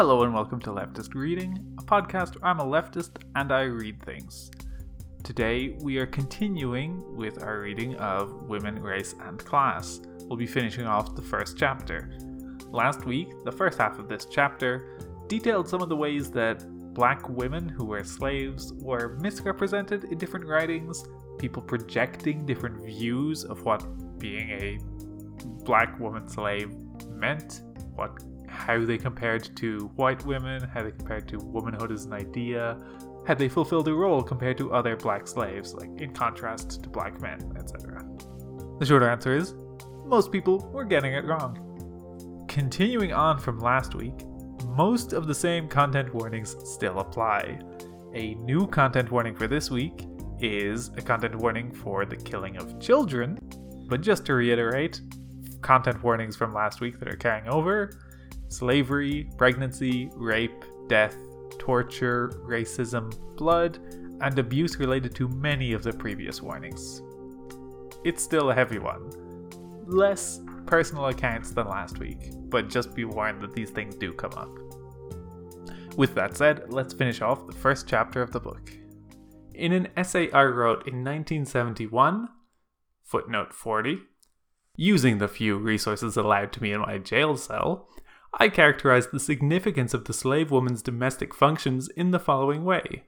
Hello and welcome to Leftist Reading, a podcast where I'm a leftist and I read things. Today we are continuing with our reading of Women, Race and Class. We'll be finishing off the first chapter. Last week, the first half of this chapter detailed some of the ways that black women who were slaves were misrepresented in different writings, people projecting different views of what being a black woman slave meant, what how they compared to white women, how they compared to womanhood as an idea, had they fulfilled a role compared to other black slaves, like in contrast to black men, etc. The short answer is most people were getting it wrong. Continuing on from last week, most of the same content warnings still apply. A new content warning for this week is a content warning for the killing of children. But just to reiterate, content warnings from last week that are carrying over slavery, pregnancy, rape, death, torture, racism, blood, and abuse related to many of the previous warnings. It's still a heavy one. Less personal accounts than last week, but just be warned that these things do come up. With that said, let's finish off the first chapter of the book. In an essay I wrote in 1971, footnote 40, using the few resources allowed to me in my jail cell, I characterize the significance of the slave woman's domestic functions in the following way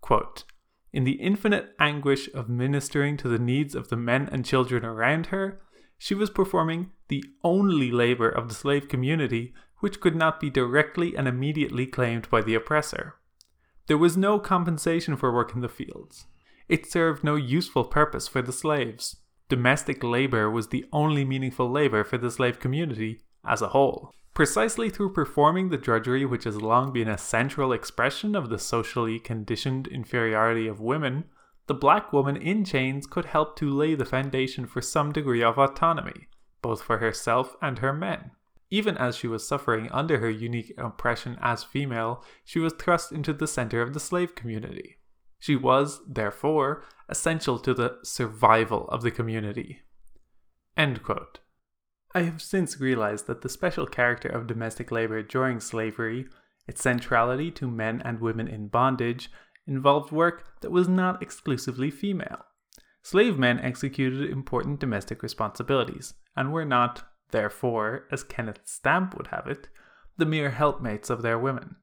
Quote, In the infinite anguish of ministering to the needs of the men and children around her, she was performing the only labor of the slave community which could not be directly and immediately claimed by the oppressor. There was no compensation for work in the fields. It served no useful purpose for the slaves. Domestic labor was the only meaningful labor for the slave community as a whole. Precisely through performing the drudgery which has long been a central expression of the socially conditioned inferiority of women, the black woman in chains could help to lay the foundation for some degree of autonomy, both for herself and her men. Even as she was suffering under her unique oppression as female, she was thrust into the center of the slave community. She was, therefore, essential to the survival of the community. End quote. I have since realized that the special character of domestic labor during slavery, its centrality to men and women in bondage, involved work that was not exclusively female. Slave men executed important domestic responsibilities, and were not, therefore, as Kenneth Stampp would have it, the mere helpmates of their women.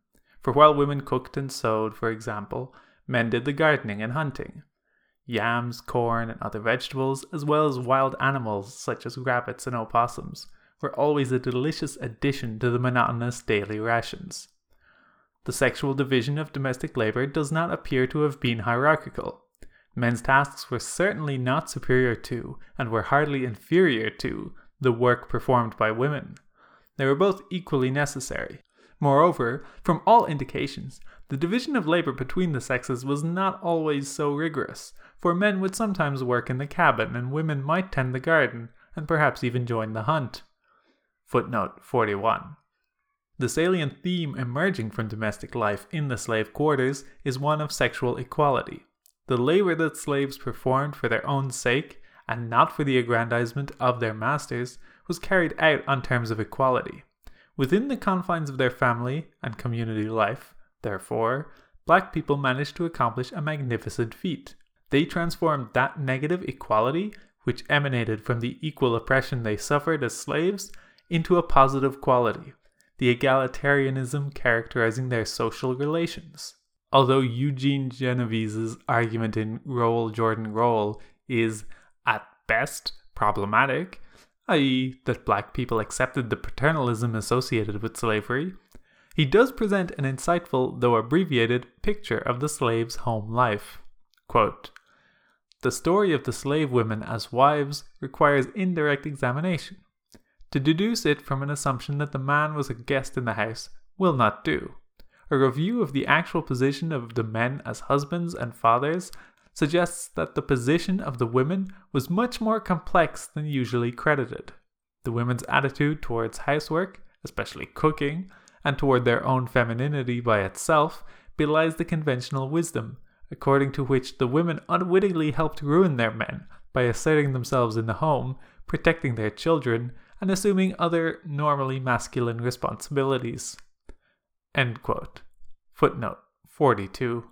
For while women cooked and sewed, for example, men did the gardening and hunting yams, corn, and other vegetables, as well as wild animals such as rabbits and opossums, were always a delicious addition to the monotonous daily rations. The sexual division of domestic labor does not appear to have been hierarchical. Men's tasks were certainly not superior to, and were hardly inferior to, the work performed by women. They were both equally necessary. Moreover, from all indications, the division of labor between the sexes was not always so rigorous, for men would sometimes work in the cabin and women might tend the garden and perhaps even join the hunt. Footnote 41. The salient theme emerging from domestic life in the slave quarters is one of sexual equality. The labor that slaves performed for their own sake and not for the aggrandizement of their masters was carried out on terms of equality. Within the confines of their family and community life, therefore, black people managed to accomplish a magnificent feat they transformed that negative equality, which emanated from the equal oppression they suffered as slaves, into a positive quality, the egalitarianism characterizing their social relations. Although Eugene Genovese's argument in Roll Jordan Roll is, at best, problematic, i.e., that black people accepted the paternalism associated with slavery, he does present an insightful, though abbreviated, picture of the slave's home life. Quote, the story of the slave women as wives requires indirect examination. To deduce it from an assumption that the man was a guest in the house will not do. A review of the actual position of the men as husbands and fathers suggests that the position of the women was much more complex than usually credited. The women's attitude towards housework, especially cooking, and toward their own femininity by itself belies the conventional wisdom according to which the women unwittingly helped ruin their men by asserting themselves in the home, protecting their children, and assuming other normally masculine responsibilities. Footnote 42.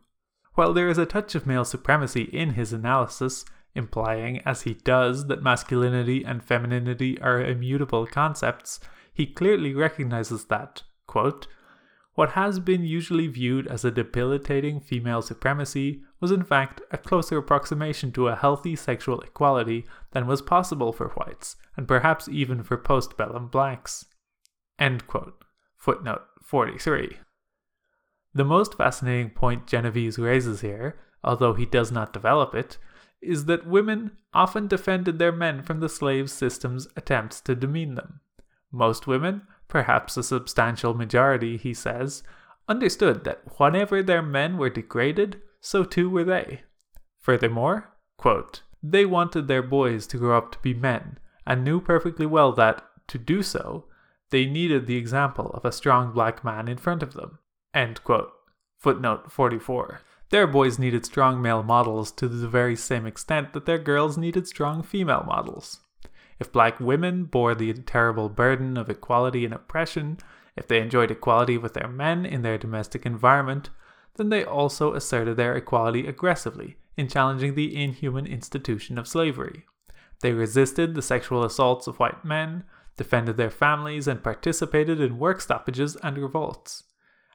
While there is a touch of male supremacy in his analysis, implying, as he does, that masculinity and femininity are immutable concepts, he clearly recognizes that, quote, what has been usually viewed as a debilitating female supremacy was in fact a closer approximation to a healthy sexual equality than was possible for whites, and perhaps even for postbellum blacks. Footnote 43. The most fascinating point Genovese raises here, although he does not develop it, is that women often defended their men from the slave system's attempts to demean them. Most women perhaps a substantial majority, he says, understood that whenever their men were degraded, so too were they. Furthermore, quote, they wanted their boys to grow up to be men, and knew perfectly well that, to do so, they needed the example of a strong black man in front of them. Footnote 44. Their boys needed strong male models to the very same extent that their girls needed strong female models. If black women bore the terrible burden of equality and oppression, if they enjoyed equality with their men in their domestic environment, then they also asserted their equality aggressively in challenging the inhuman institution of slavery. They resisted the sexual assaults of white men, defended their families, and participated in work stoppages and revolts.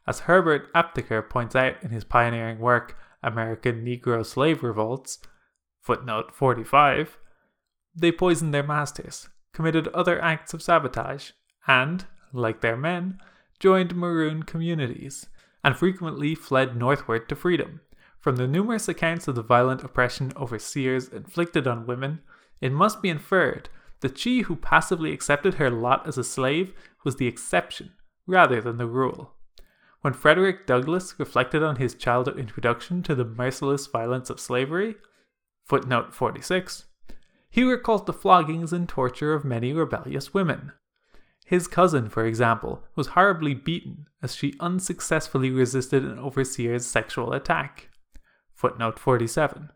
As Herbert Aptheker points out in his pioneering work, American Negro Slave Revolts, footnote 45, they poisoned their masters, committed other acts of sabotage, and, like their men, joined maroon communities, and frequently fled northward to freedom. From the numerous accounts of the violent oppression overseers inflicted on women, it must be inferred that she who passively accepted her lot as a slave was the exception rather than the rule. When Frederick Douglass reflected on his childhood introduction to the merciless violence of slavery, footnote 46, he recalls the floggings and torture of many rebellious women. His cousin, for example, was horribly beaten as she unsuccessfully resisted an overseer's sexual attack. Footnote 47.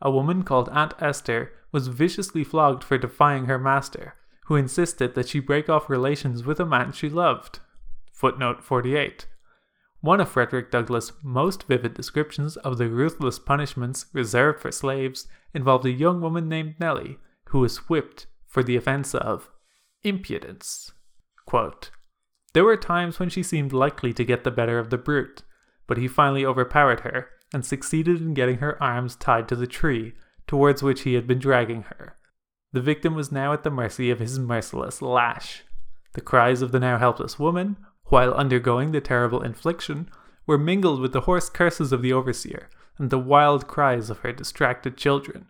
A woman called Aunt Esther was viciously flogged for defying her master, who insisted that she break off relations with a man she loved. Footnote 48. One of Frederick Douglass' most vivid descriptions of the ruthless punishments reserved for slaves involved a young woman named Nellie who was whipped for the offense of impudence. Quote, there were times when she seemed likely to get the better of the brute, but he finally overpowered her and succeeded in getting her arms tied to the tree towards which he had been dragging her. The victim was now at the mercy of his merciless lash. The cries of the now helpless woman, while undergoing the terrible infliction, were mingled with the hoarse curses of the overseer, and the wild cries of her distracted children.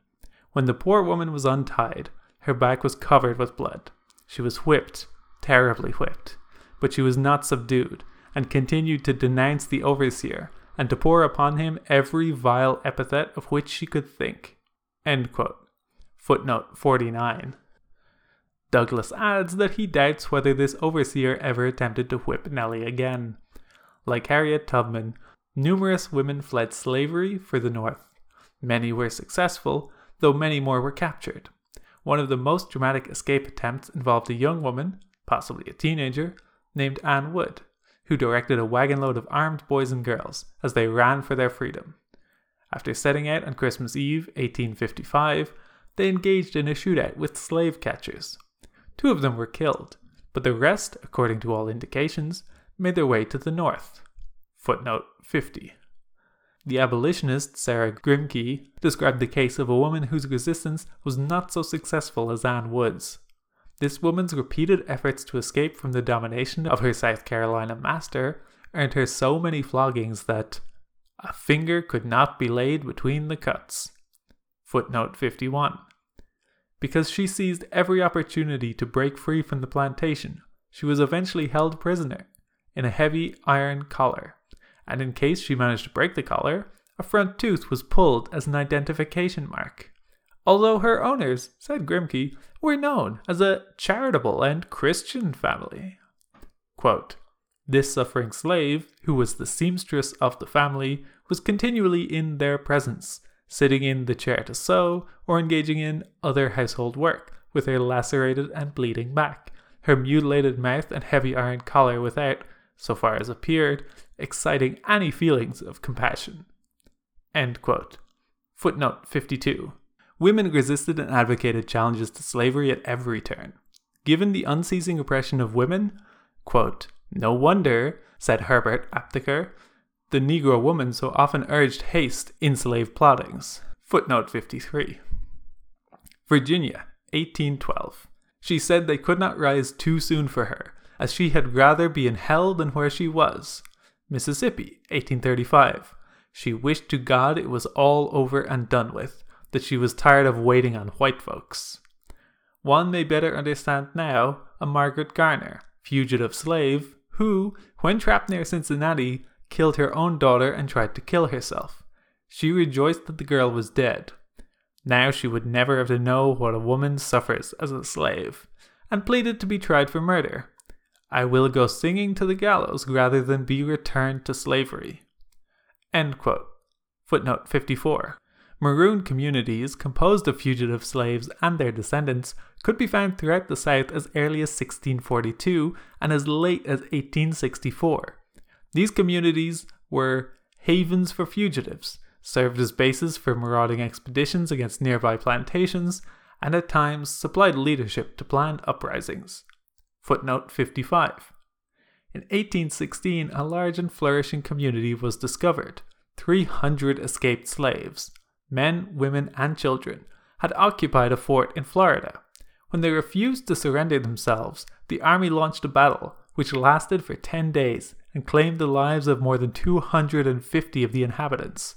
When the poor woman was untied, her back was covered with blood. She was whipped, terribly whipped, but she was not subdued, and continued to denounce the overseer and to pour upon him every vile epithet of which she could think. Footnote 49. Douglass adds that he doubts whether this overseer ever attempted to whip Nellie again. Like Harriet Tubman, Numerous women fled slavery for the North. Many were successful, though many more were captured. One of the most dramatic escape attempts involved a young woman, possibly a teenager, named Anne Wood, who directed a wagonload of armed boys and girls as they ran for their freedom. After setting out on Christmas Eve, 1855, they engaged in a shootout with slave catchers. Two of them were killed, but the rest, according to all indications, made their way to the north. Footnote 50. The abolitionist Sarah Grimke described the case of a woman whose resistance was not so successful as Anne Wood's. This woman's repeated efforts to escape from the domination of her South Carolina master earned her so many floggings that a finger could not be laid between the cuts. Footnote 51. Because she seized every opportunity to break free from the plantation, she was eventually held prisoner in a heavy iron collar and in case she managed to break the collar, a front tooth was pulled as an identification mark. Although her owners, said Grimke, were known as a charitable and Christian family. Quote, this suffering slave, who was the seamstress of the family, was continually in their presence, sitting in the chair to sew or engaging in other household work, with her lacerated and bleeding back, her mutilated mouth and heavy iron collar without so far as appeared, exciting any feelings of compassion. Footnote 52. Women resisted and advocated challenges to slavery at every turn. Given the unceasing oppression of women, quote, no wonder, said Herbert Aptheker, the Negro woman so often urged haste in slave plottings. Footnote 53. Virginia, 1812. She said they could not rise too soon for her, as she had rather be in hell than where she was. Mississippi, 1835. She wished to God it was all over and done with, that she was tired of waiting on white folks. One may better understand now a Margaret Garner, fugitive slave, who, when trapped near Cincinnati, killed her own daughter and tried to kill herself. She rejoiced that the girl was dead. Now she would never have to know what a woman suffers as a slave, and pleaded to be tried for murder. I will go singing to the gallows rather than be returned to slavery. Footnote 54. Maroon communities, composed of fugitive slaves and their descendants, could be found throughout the South as early as 1642 and as late as 1864. These communities were havens for fugitives, served as bases for marauding expeditions against nearby plantations, and at times supplied leadership to planned uprisings. Footnote 55. In 1816, a large and flourishing community was discovered. 300 escaped slaves, men, women, and children, had occupied a fort in Florida. When they refused to surrender themselves, the army launched a battle which lasted for 10 days and claimed the lives of more than 250 of the inhabitants.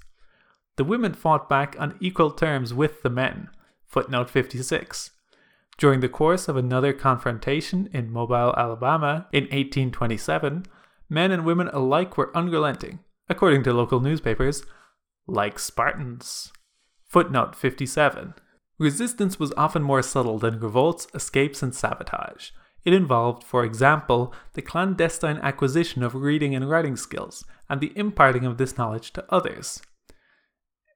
The women fought back on equal terms with the men. Footnote 56. During the course of another confrontation in Mobile, Alabama in 1827, men and women alike were unrelenting, according to local newspapers, like Spartans. Footnote 57. Resistance was often more subtle than revolts, escapes, and sabotage. It involved, for example, the clandestine acquisition of reading and writing skills and the imparting of this knowledge to others.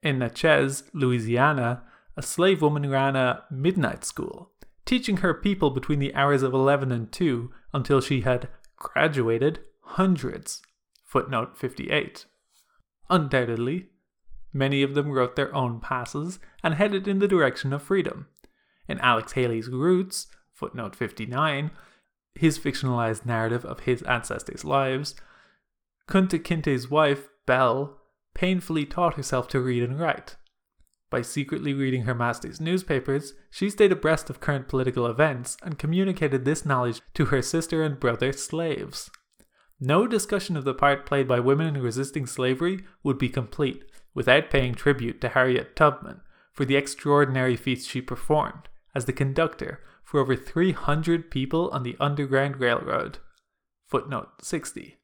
In Natchez, Louisiana, a slave woman ran a midnight school, teaching her people between the hours of 11 and 2 until she had graduated hundreds. Footnote 58. Undoubtedly, many of them wrote their own passes and headed in the direction of freedom. In Alex Haley's Roots, footnote 59, his fictionalized narrative of his ancestors' lives, Kunta Kinte's wife, Belle, painfully taught herself to read and write. By secretly reading her master's newspapers, she stayed abreast of current political events and communicated this knowledge to her sister and brother slaves. No discussion of the part played by women in resisting slavery would be complete without paying tribute to Harriet Tubman for the extraordinary feats she performed as the conductor for over 300 people on the Underground Railroad. Footnote 60.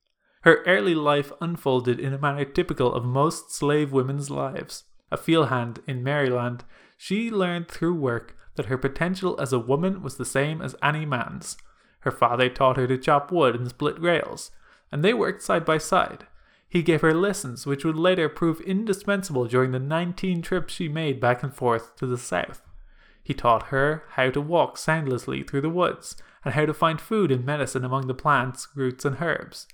Her early life unfolded in a manner typical of most slave women's lives. A field hand in Maryland, she learned through work that her potential as a woman was the same as any man's. Her father taught her to chop wood and split rails, and they worked side by side. He gave her lessons which would later prove indispensable during the 19 trips she made back and forth to the south. He taught her how to walk soundlessly through the woods and how to find food and medicine among the plants, roots, and herbs.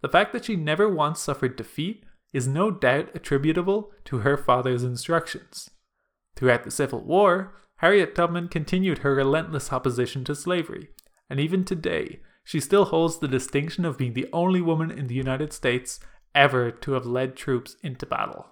The fact that she never once suffered defeat is no doubt attributable to her father's instructions. Throughout the Civil War, Harriet Tubman continued her relentless opposition to slavery, and even today, she still holds the distinction of being the only woman in the United States ever to have led troops into battle.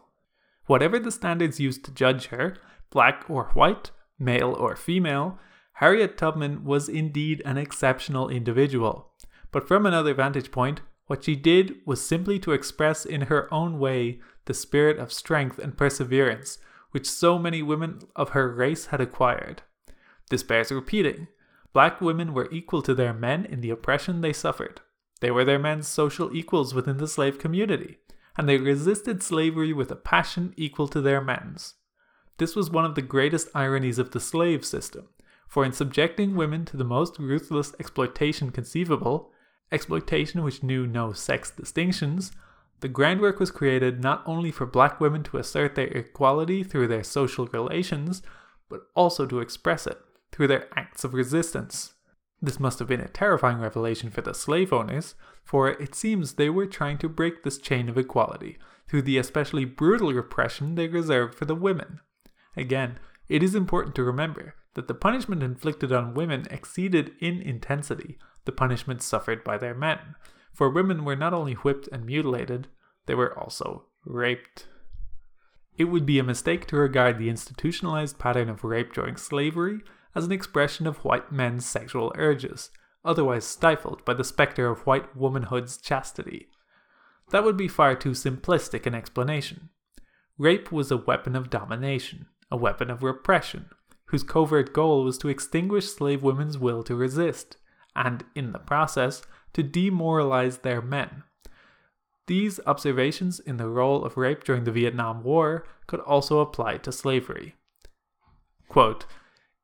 Whatever the standards used to judge her, black or white, male or female, Harriet Tubman was indeed an exceptional individual. But from another vantage point, what she did was simply to express in her own way the spirit of strength and perseverance which so many women of her race had acquired. This bears repeating. Black women were equal to their men in the oppression they suffered. They were their men's social equals within the slave community, and they resisted slavery with a passion equal to their men's. This was one of the greatest ironies of the slave system, for in subjecting women to the most ruthless exploitation conceivable, exploitation which knew no sex distinctions, the groundwork was created not only for black women to assert their equality through their social relations, but also to express it through their acts of resistance. This must have been a terrifying revelation for the slave owners, for it seems they were trying to break this chain of equality through the especially brutal repression they reserved for the women. Again, it is important to remember that the punishment inflicted on women exceeded in intensity the punishment suffered by their men, for women were not only whipped and mutilated, they were also raped. It would be a mistake to regard the institutionalized pattern of rape during slavery as an expression of white men's sexual urges, otherwise stifled by the spectre of white womanhood's chastity. That would be far too simplistic an explanation. Rape was a weapon of domination, a weapon of repression, whose covert goal was to extinguish slave women's will to resist, and, in the process, to demoralize their men. These observations in the role of rape during the Vietnam War could also apply to slavery. Quote,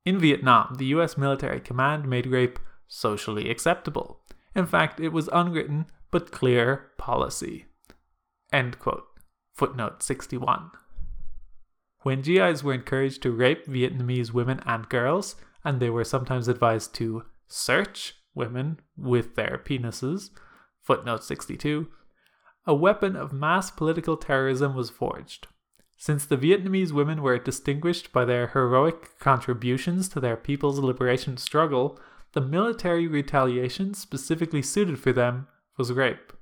in Vietnam, the US military command made rape socially acceptable. In fact, it was unwritten but clear policy. End quote. Footnote 61. When GIs were encouraged to rape Vietnamese women and girls, and they were sometimes advised to search women with their penises, footnote 62, a weapon of mass political terrorism was forged. Since the Vietnamese women were distinguished by their heroic contributions to their people's liberation struggle, the military retaliation specifically suited for them was rape.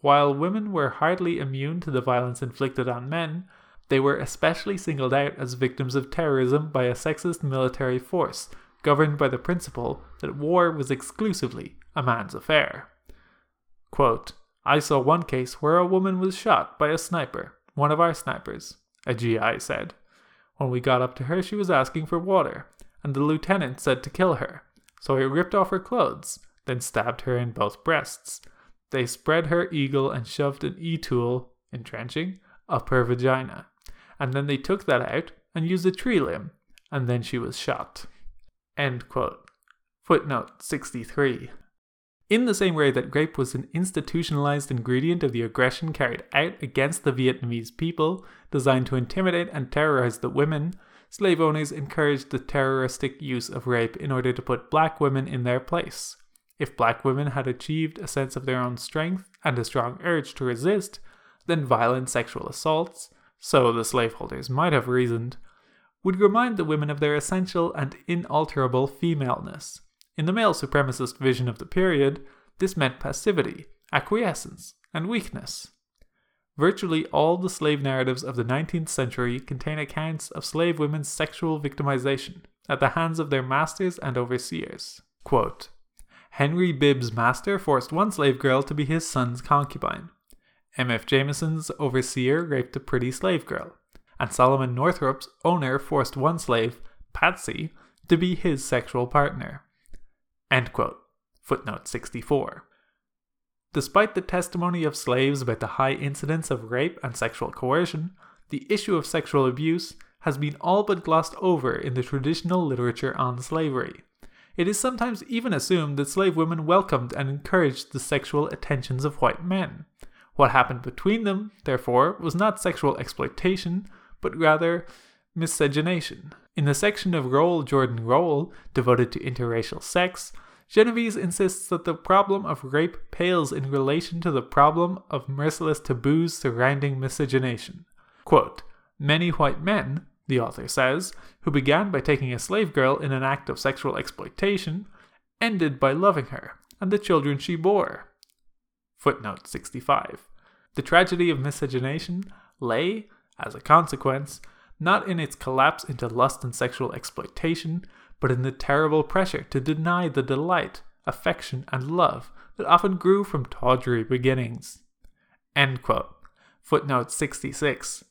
While women were hardly immune to the violence inflicted on men, they were especially singled out as victims of terrorism by a sexist military force governed by the principle that war was exclusively a man's affair. Quote, I saw one case where a woman was shot by a sniper, one of our snipers a GI said. When we got up to her, she was asking for water, and the lieutenant said to kill her. So he ripped off her clothes, then stabbed her in both breasts. They spread her eagle and shoved an e tool, entrenching, up her vagina. And then they took that out and used a tree limb, and then she was shot. End quote. Footnote 63. In the same way that rape was an institutionalized ingredient of the aggression carried out against the Vietnamese people, designed to intimidate and terrorize the women, slave owners encouraged the terroristic use of rape in order to put black women in their place. If black women had achieved a sense of their own strength and a strong urge to resist, then violent sexual assaults, so the slaveholders might have reasoned, would remind the women of their essential and inalterable femaleness. In the male supremacist vision of the period, this meant passivity, acquiescence, and weakness. Virtually all the slave narratives of the 19th century contain accounts of slave women's sexual victimization at the hands of their masters and overseers. Quote, Henry Bibb's master forced one slave girl to be his son's concubine. M.F. Jamieson's overseer raped a pretty slave girl, and Solomon Northup's owner forced one slave, Patsy, to be his sexual partner. End quote. Footnote 64. Despite the testimony of slaves about the high incidence of rape and sexual coercion, the issue of sexual abuse has been all but glossed over in the traditional literature on slavery. It is sometimes even assumed that slave women welcomed and encouraged the sexual attentions of white men. What happened between them, therefore, was not sexual exploitation, but rather miscegenation. In the section of Roll Jordan Roll devoted to interracial sex, Genovese insists that the problem of rape pales in relation to the problem of merciless taboos surrounding miscegenation. Quote, Many white men, the author says, who began by taking a slave girl in an act of sexual exploitation, ended by loving her and the children she bore. Footnote 65. The tragedy of miscegenation lay, as a consequence, not in its collapse into lust and sexual exploitation, but in the terrible pressure to deny the delight, affection, and love that often grew from tawdry beginnings. Footnote 66.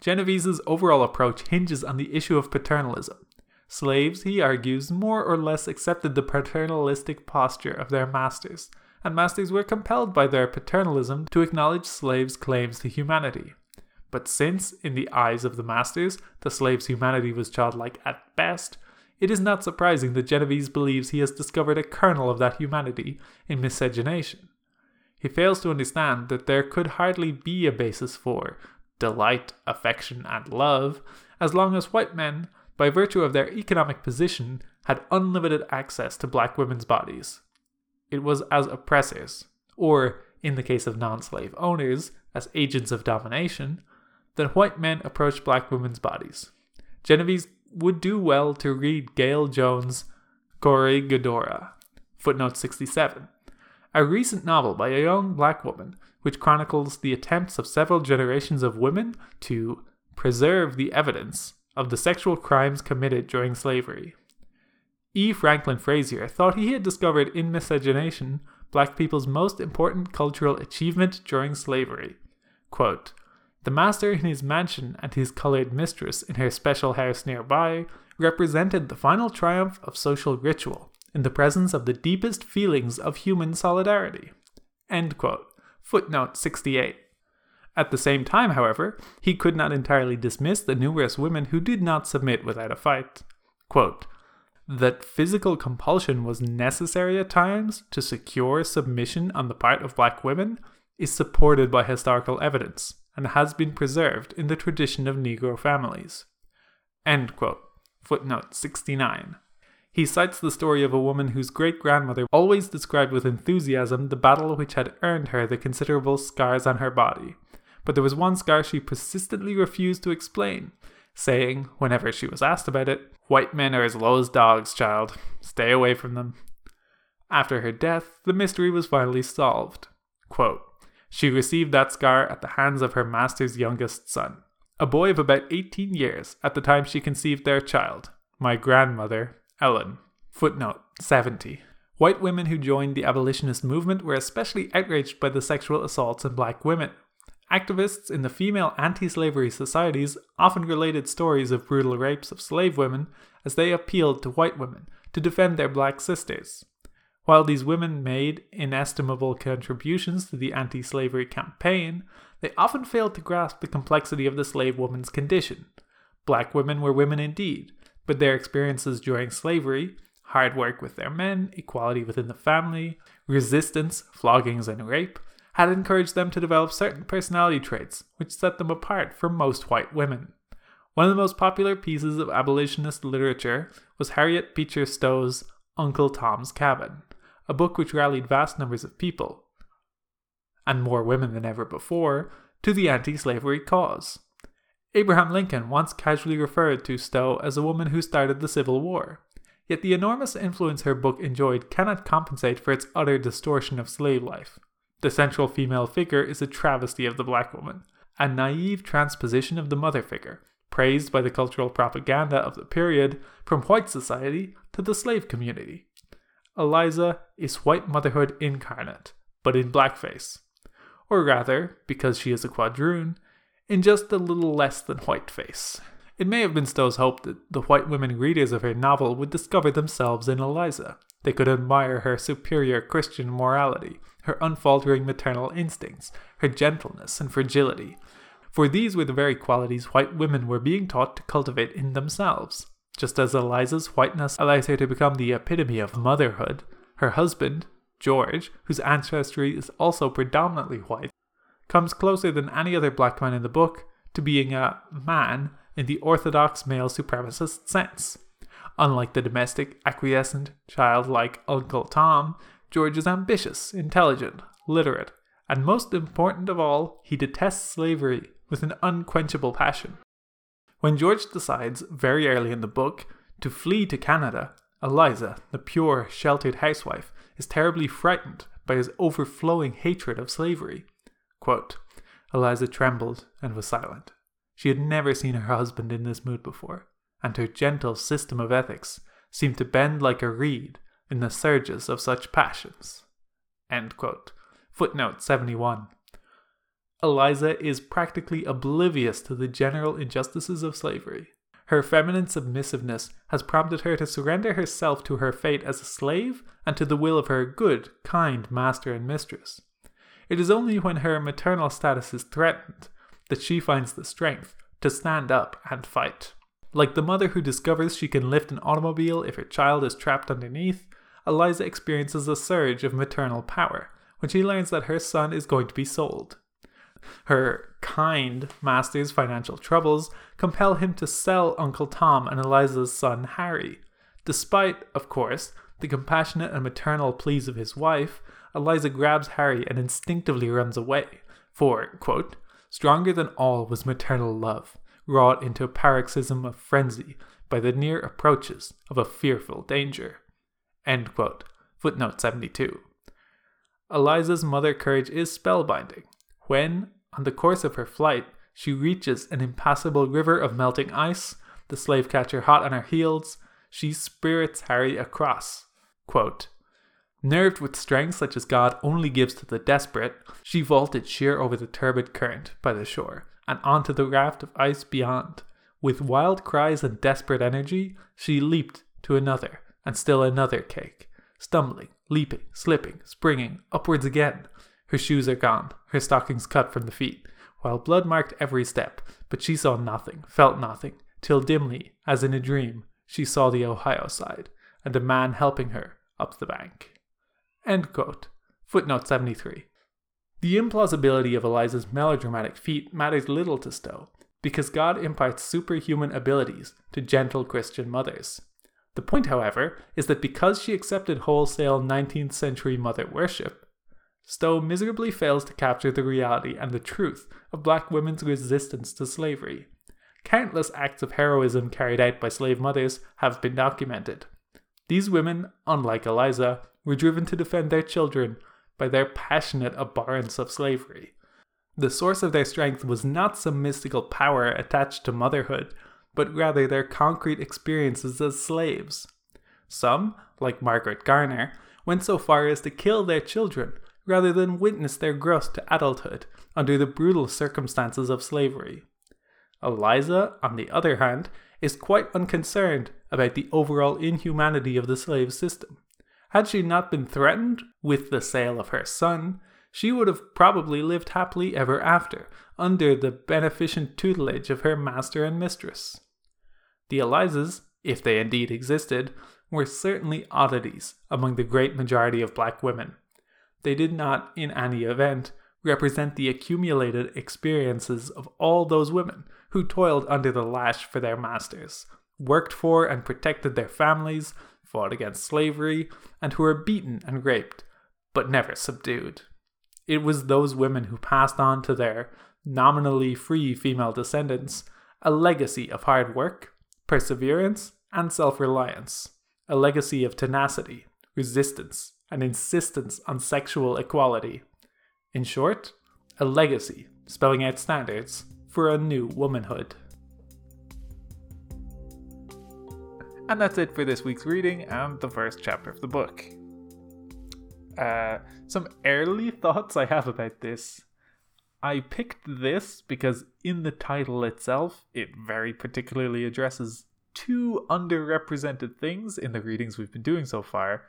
Genovese's overall approach hinges on the issue of paternalism. Slaves, he argues, more or less accepted the paternalistic posture of their masters, and masters were compelled by their paternalism to acknowledge slaves' claims to humanity. But since, in the eyes of the masters, the slave's humanity was childlike at best, it is not surprising that Genovese believes he has discovered a kernel of that humanity in miscegenation. He fails to understand that there could hardly be a basis for delight, affection, and love as long as white men, by virtue of their economic position, had unlimited access to black women's bodies. It was as oppressors, or in the case of non slave owners, as agents of domination, that white men approached black women's bodies. Genovese would do well to read Gayl Jones' Corregidora, footnote 67, a recent novel by a young black woman which chronicles the attempts of several generations of women to preserve the evidence of the sexual crimes committed during slavery. E. Franklin Frazier thought he had discovered in miscegenation black people's most important cultural achievement during slavery. Quote, the master in his mansion and his colored mistress in her special house nearby represented the final triumph of social ritual in the presence of the deepest feelings of human solidarity. End quote. Footnote 68. At the same time, however, he could not entirely dismiss the numerous women who did not submit without a fight. Quote, that physical compulsion was necessary at times to secure submission on the part of black women is supported by historical evidence and has been preserved in the tradition of Negro families. End quote. Footnote 69. He cites the story of a woman whose great grandmother always described with enthusiasm the battle which had earned her the considerable scars on her body. But there was one scar she persistently refused to explain, saying, whenever she was asked about it, White men are as low as dogs, child. Stay away from them. After her death, the mystery was finally solved. Quote, she received that scar at the hands of her master's youngest son, a boy of about 18 years at the time she conceived their child, my grandmother, Ellen. Footnote 70. White women who joined the abolitionist movement were especially outraged by the sexual assaults on black women. Activists in the female anti slavery societies often related stories of brutal rapes of slave women as they appealed to white women to defend their black sisters. While these women made inestimable contributions to the anti slavery campaign, they often failed to grasp the complexity of the slave woman's condition. Black women were women indeed, but their experiences during slavery hard work with their men, equality within the family, resistance, floggings, and rape had encouraged them to develop certain personality traits which set them apart from most white women. One of the most popular pieces of abolitionist literature was Harriet Beecher Stowe's Uncle Tom's Cabin, a book which rallied vast numbers of people, and more women than ever before, to the anti slavery cause. Abraham Lincoln once casually referred to Stowe as a woman who started the Civil War. Yet the enormous influence her book enjoyed cannot compensate for its utter distortion of slave life. The central female figure is a travesty of the black woman, a naive transposition of the mother figure, praised by the cultural propaganda of the period from white society to the slave community. Eliza is white motherhood incarnate, but in blackface. Or rather, because she is a quadroon, in just a little less than whiteface. It may have been Stowe's hope that the white women readers of her novel would discover themselves in Eliza. They could admire her superior Christian morality, her unfaltering maternal instincts, her gentleness and fragility. For these were the very qualities white women were being taught to cultivate in themselves. Just as Eliza's whiteness allows her to become the epitome of motherhood, her husband, George, whose ancestry is also predominantly white, comes closer than any other black man in the book to being a man in the orthodox male supremacist sense. Unlike the domestic, acquiescent, childlike Uncle Tom, George is ambitious, intelligent, literate, and most important of all, he detests slavery with an unquenchable passion. When George decides, very early in the book, to flee to Canada, Eliza, the pure, sheltered housewife, is terribly frightened by his overflowing hatred of slavery. Quote, Eliza trembled and was silent. She had never seen her husband in this mood before, and her gentle system of ethics seemed to bend like a reed in the surges of such passions. Footnote 71. Eliza is practically oblivious to the general injustices of slavery. Her feminine submissiveness has prompted her to surrender herself to her fate as a slave and to the will of her good, kind master and mistress. It is only when her maternal status is threatened that she finds the strength to stand up and fight. Like the mother who discovers she can lift an automobile if her child is trapped underneath, Eliza experiences a surge of maternal power when she learns that her son is going to be sold. Her kind master's financial troubles compel him to sell Uncle Tom and Eliza's son Harry. Despite, of course, the compassionate and maternal pleas of his wife, Eliza grabs Harry and instinctively runs away, for, quote, stronger than all was maternal love, wrought into a paroxysm of frenzy by the near approaches of a fearful danger. End quote. Footnote 72. Eliza's mother courage is spellbinding. When, on the course of her flight, she reaches an impassable river of melting ice, the slave catcher hot on her heels, she spirits Harry across. Quote, Nerved with strength such as God only gives to the desperate, she vaulted sheer over the turbid current by the shore and onto the raft of ice beyond. With wild cries and desperate energy, she leaped to another and still another cake, stumbling, leaping, slipping, springing, upwards again. Her shoes are gone, her stockings cut from the feet, while blood marked every step, but she saw nothing, felt nothing, till dimly, as in a dream, she saw the Ohio side, and a man helping her up the bank. Footnote 73. The implausibility of Eliza's melodramatic feat matters little to Stowe, because God imparts superhuman abilities to gentle Christian mothers. The point, however, is that because she accepted wholesale 19th century mother worship, Stowe miserably fails to capture the reality and the truth of black women's resistance to slavery, Countless acts of heroism carried out by slave mothers have been documented. These women, unlike Eliza, were driven to defend their children by their passionate abhorrence of slavery. The source of their strength was not some mystical power attached to motherhood, but rather their concrete experiences as slaves. Some, like Margaret Garner, went so far as to kill their children rather than witness their growth to adulthood under the brutal circumstances of slavery. Eliza, on the other hand, is quite unconcerned about the overall inhumanity of the slave system. Had she not been threatened with the sale of her son, she would have probably lived happily ever after, under the beneficent tutelage of her master and mistress. The Elizas, if they indeed existed, were certainly oddities among the great majority of black women. They did not, in any event, represent the accumulated experiences of all those women who toiled under the lash for their masters, worked for and protected their families, fought against slavery, and who were beaten and raped, but never subdued. It was those women who passed on to their nominally free female descendants a legacy of hard work, perseverance, and self reliance, a legacy of tenacity, resistance, and insistence on sexual equality in short, a legacy spelling out standards for a new womanhood. And that's it for this week's reading and the first chapter of the book. Uh, some early thoughts I have about this. I picked this because in the title itself, it very particularly addresses two underrepresented things in the readings we've been doing so far.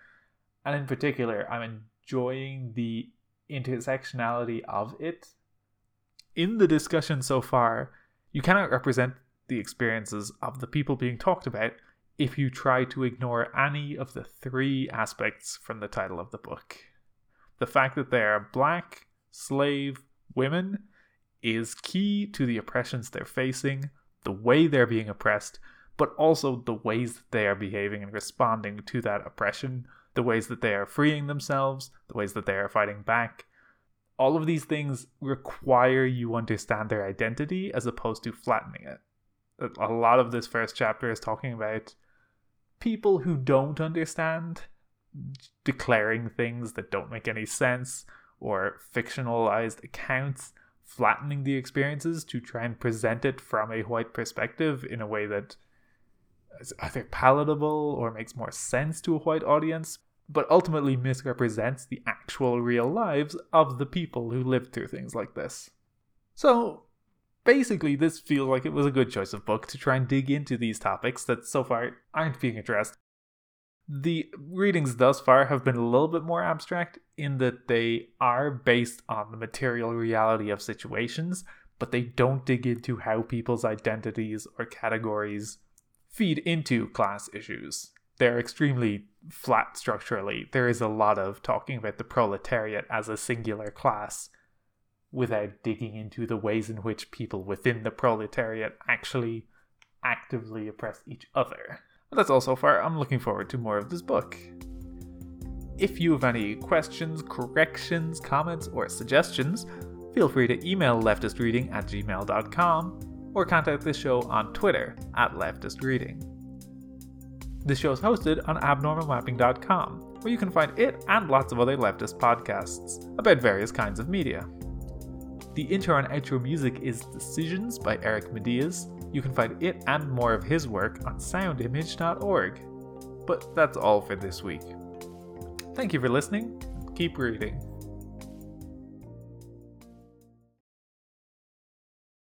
And in particular, I'm enjoying the intersectionality of it. In the discussion so far, you cannot represent the experiences of the people being talked about if you try to ignore any of the three aspects from the title of the book. The fact that they are black, slave, women is key to the oppressions they're facing, the way they're being oppressed, but also the ways that they are behaving and responding to that oppression the ways that they are freeing themselves, the ways that they are fighting back. All of these things require you understand their identity as opposed to flattening it. A lot of this first chapter is talking about people who don't understand declaring things that don't make any sense or fictionalized accounts flattening the experiences to try and present it from a white perspective in a way that is either palatable or makes more sense to a white audience, but ultimately misrepresents the actual real lives of the people who lived through things like this. So, basically, this feels like it was a good choice of book to try and dig into these topics that so far aren't being addressed. The readings thus far have been a little bit more abstract in that they are based on the material reality of situations, but they don't dig into how people's identities or categories feed into class issues they're extremely flat structurally. There is a lot of talking about the proletariat as a singular class without digging into the ways in which people within the proletariat actually actively oppress each other. That's all so far. I'm looking forward to more of this book. If you have any questions, corrections, comments, or suggestions, feel free to email leftistreading at gmail.com or contact the show on Twitter at leftistreading. This show is hosted on abnormalmapping.com, where you can find it and lots of other leftist podcasts about various kinds of media. The intro and outro music is Decisions by Eric Matyas. You can find it and more of his work on soundimage.org. But that's all for this week. Thank you for listening. Keep reading.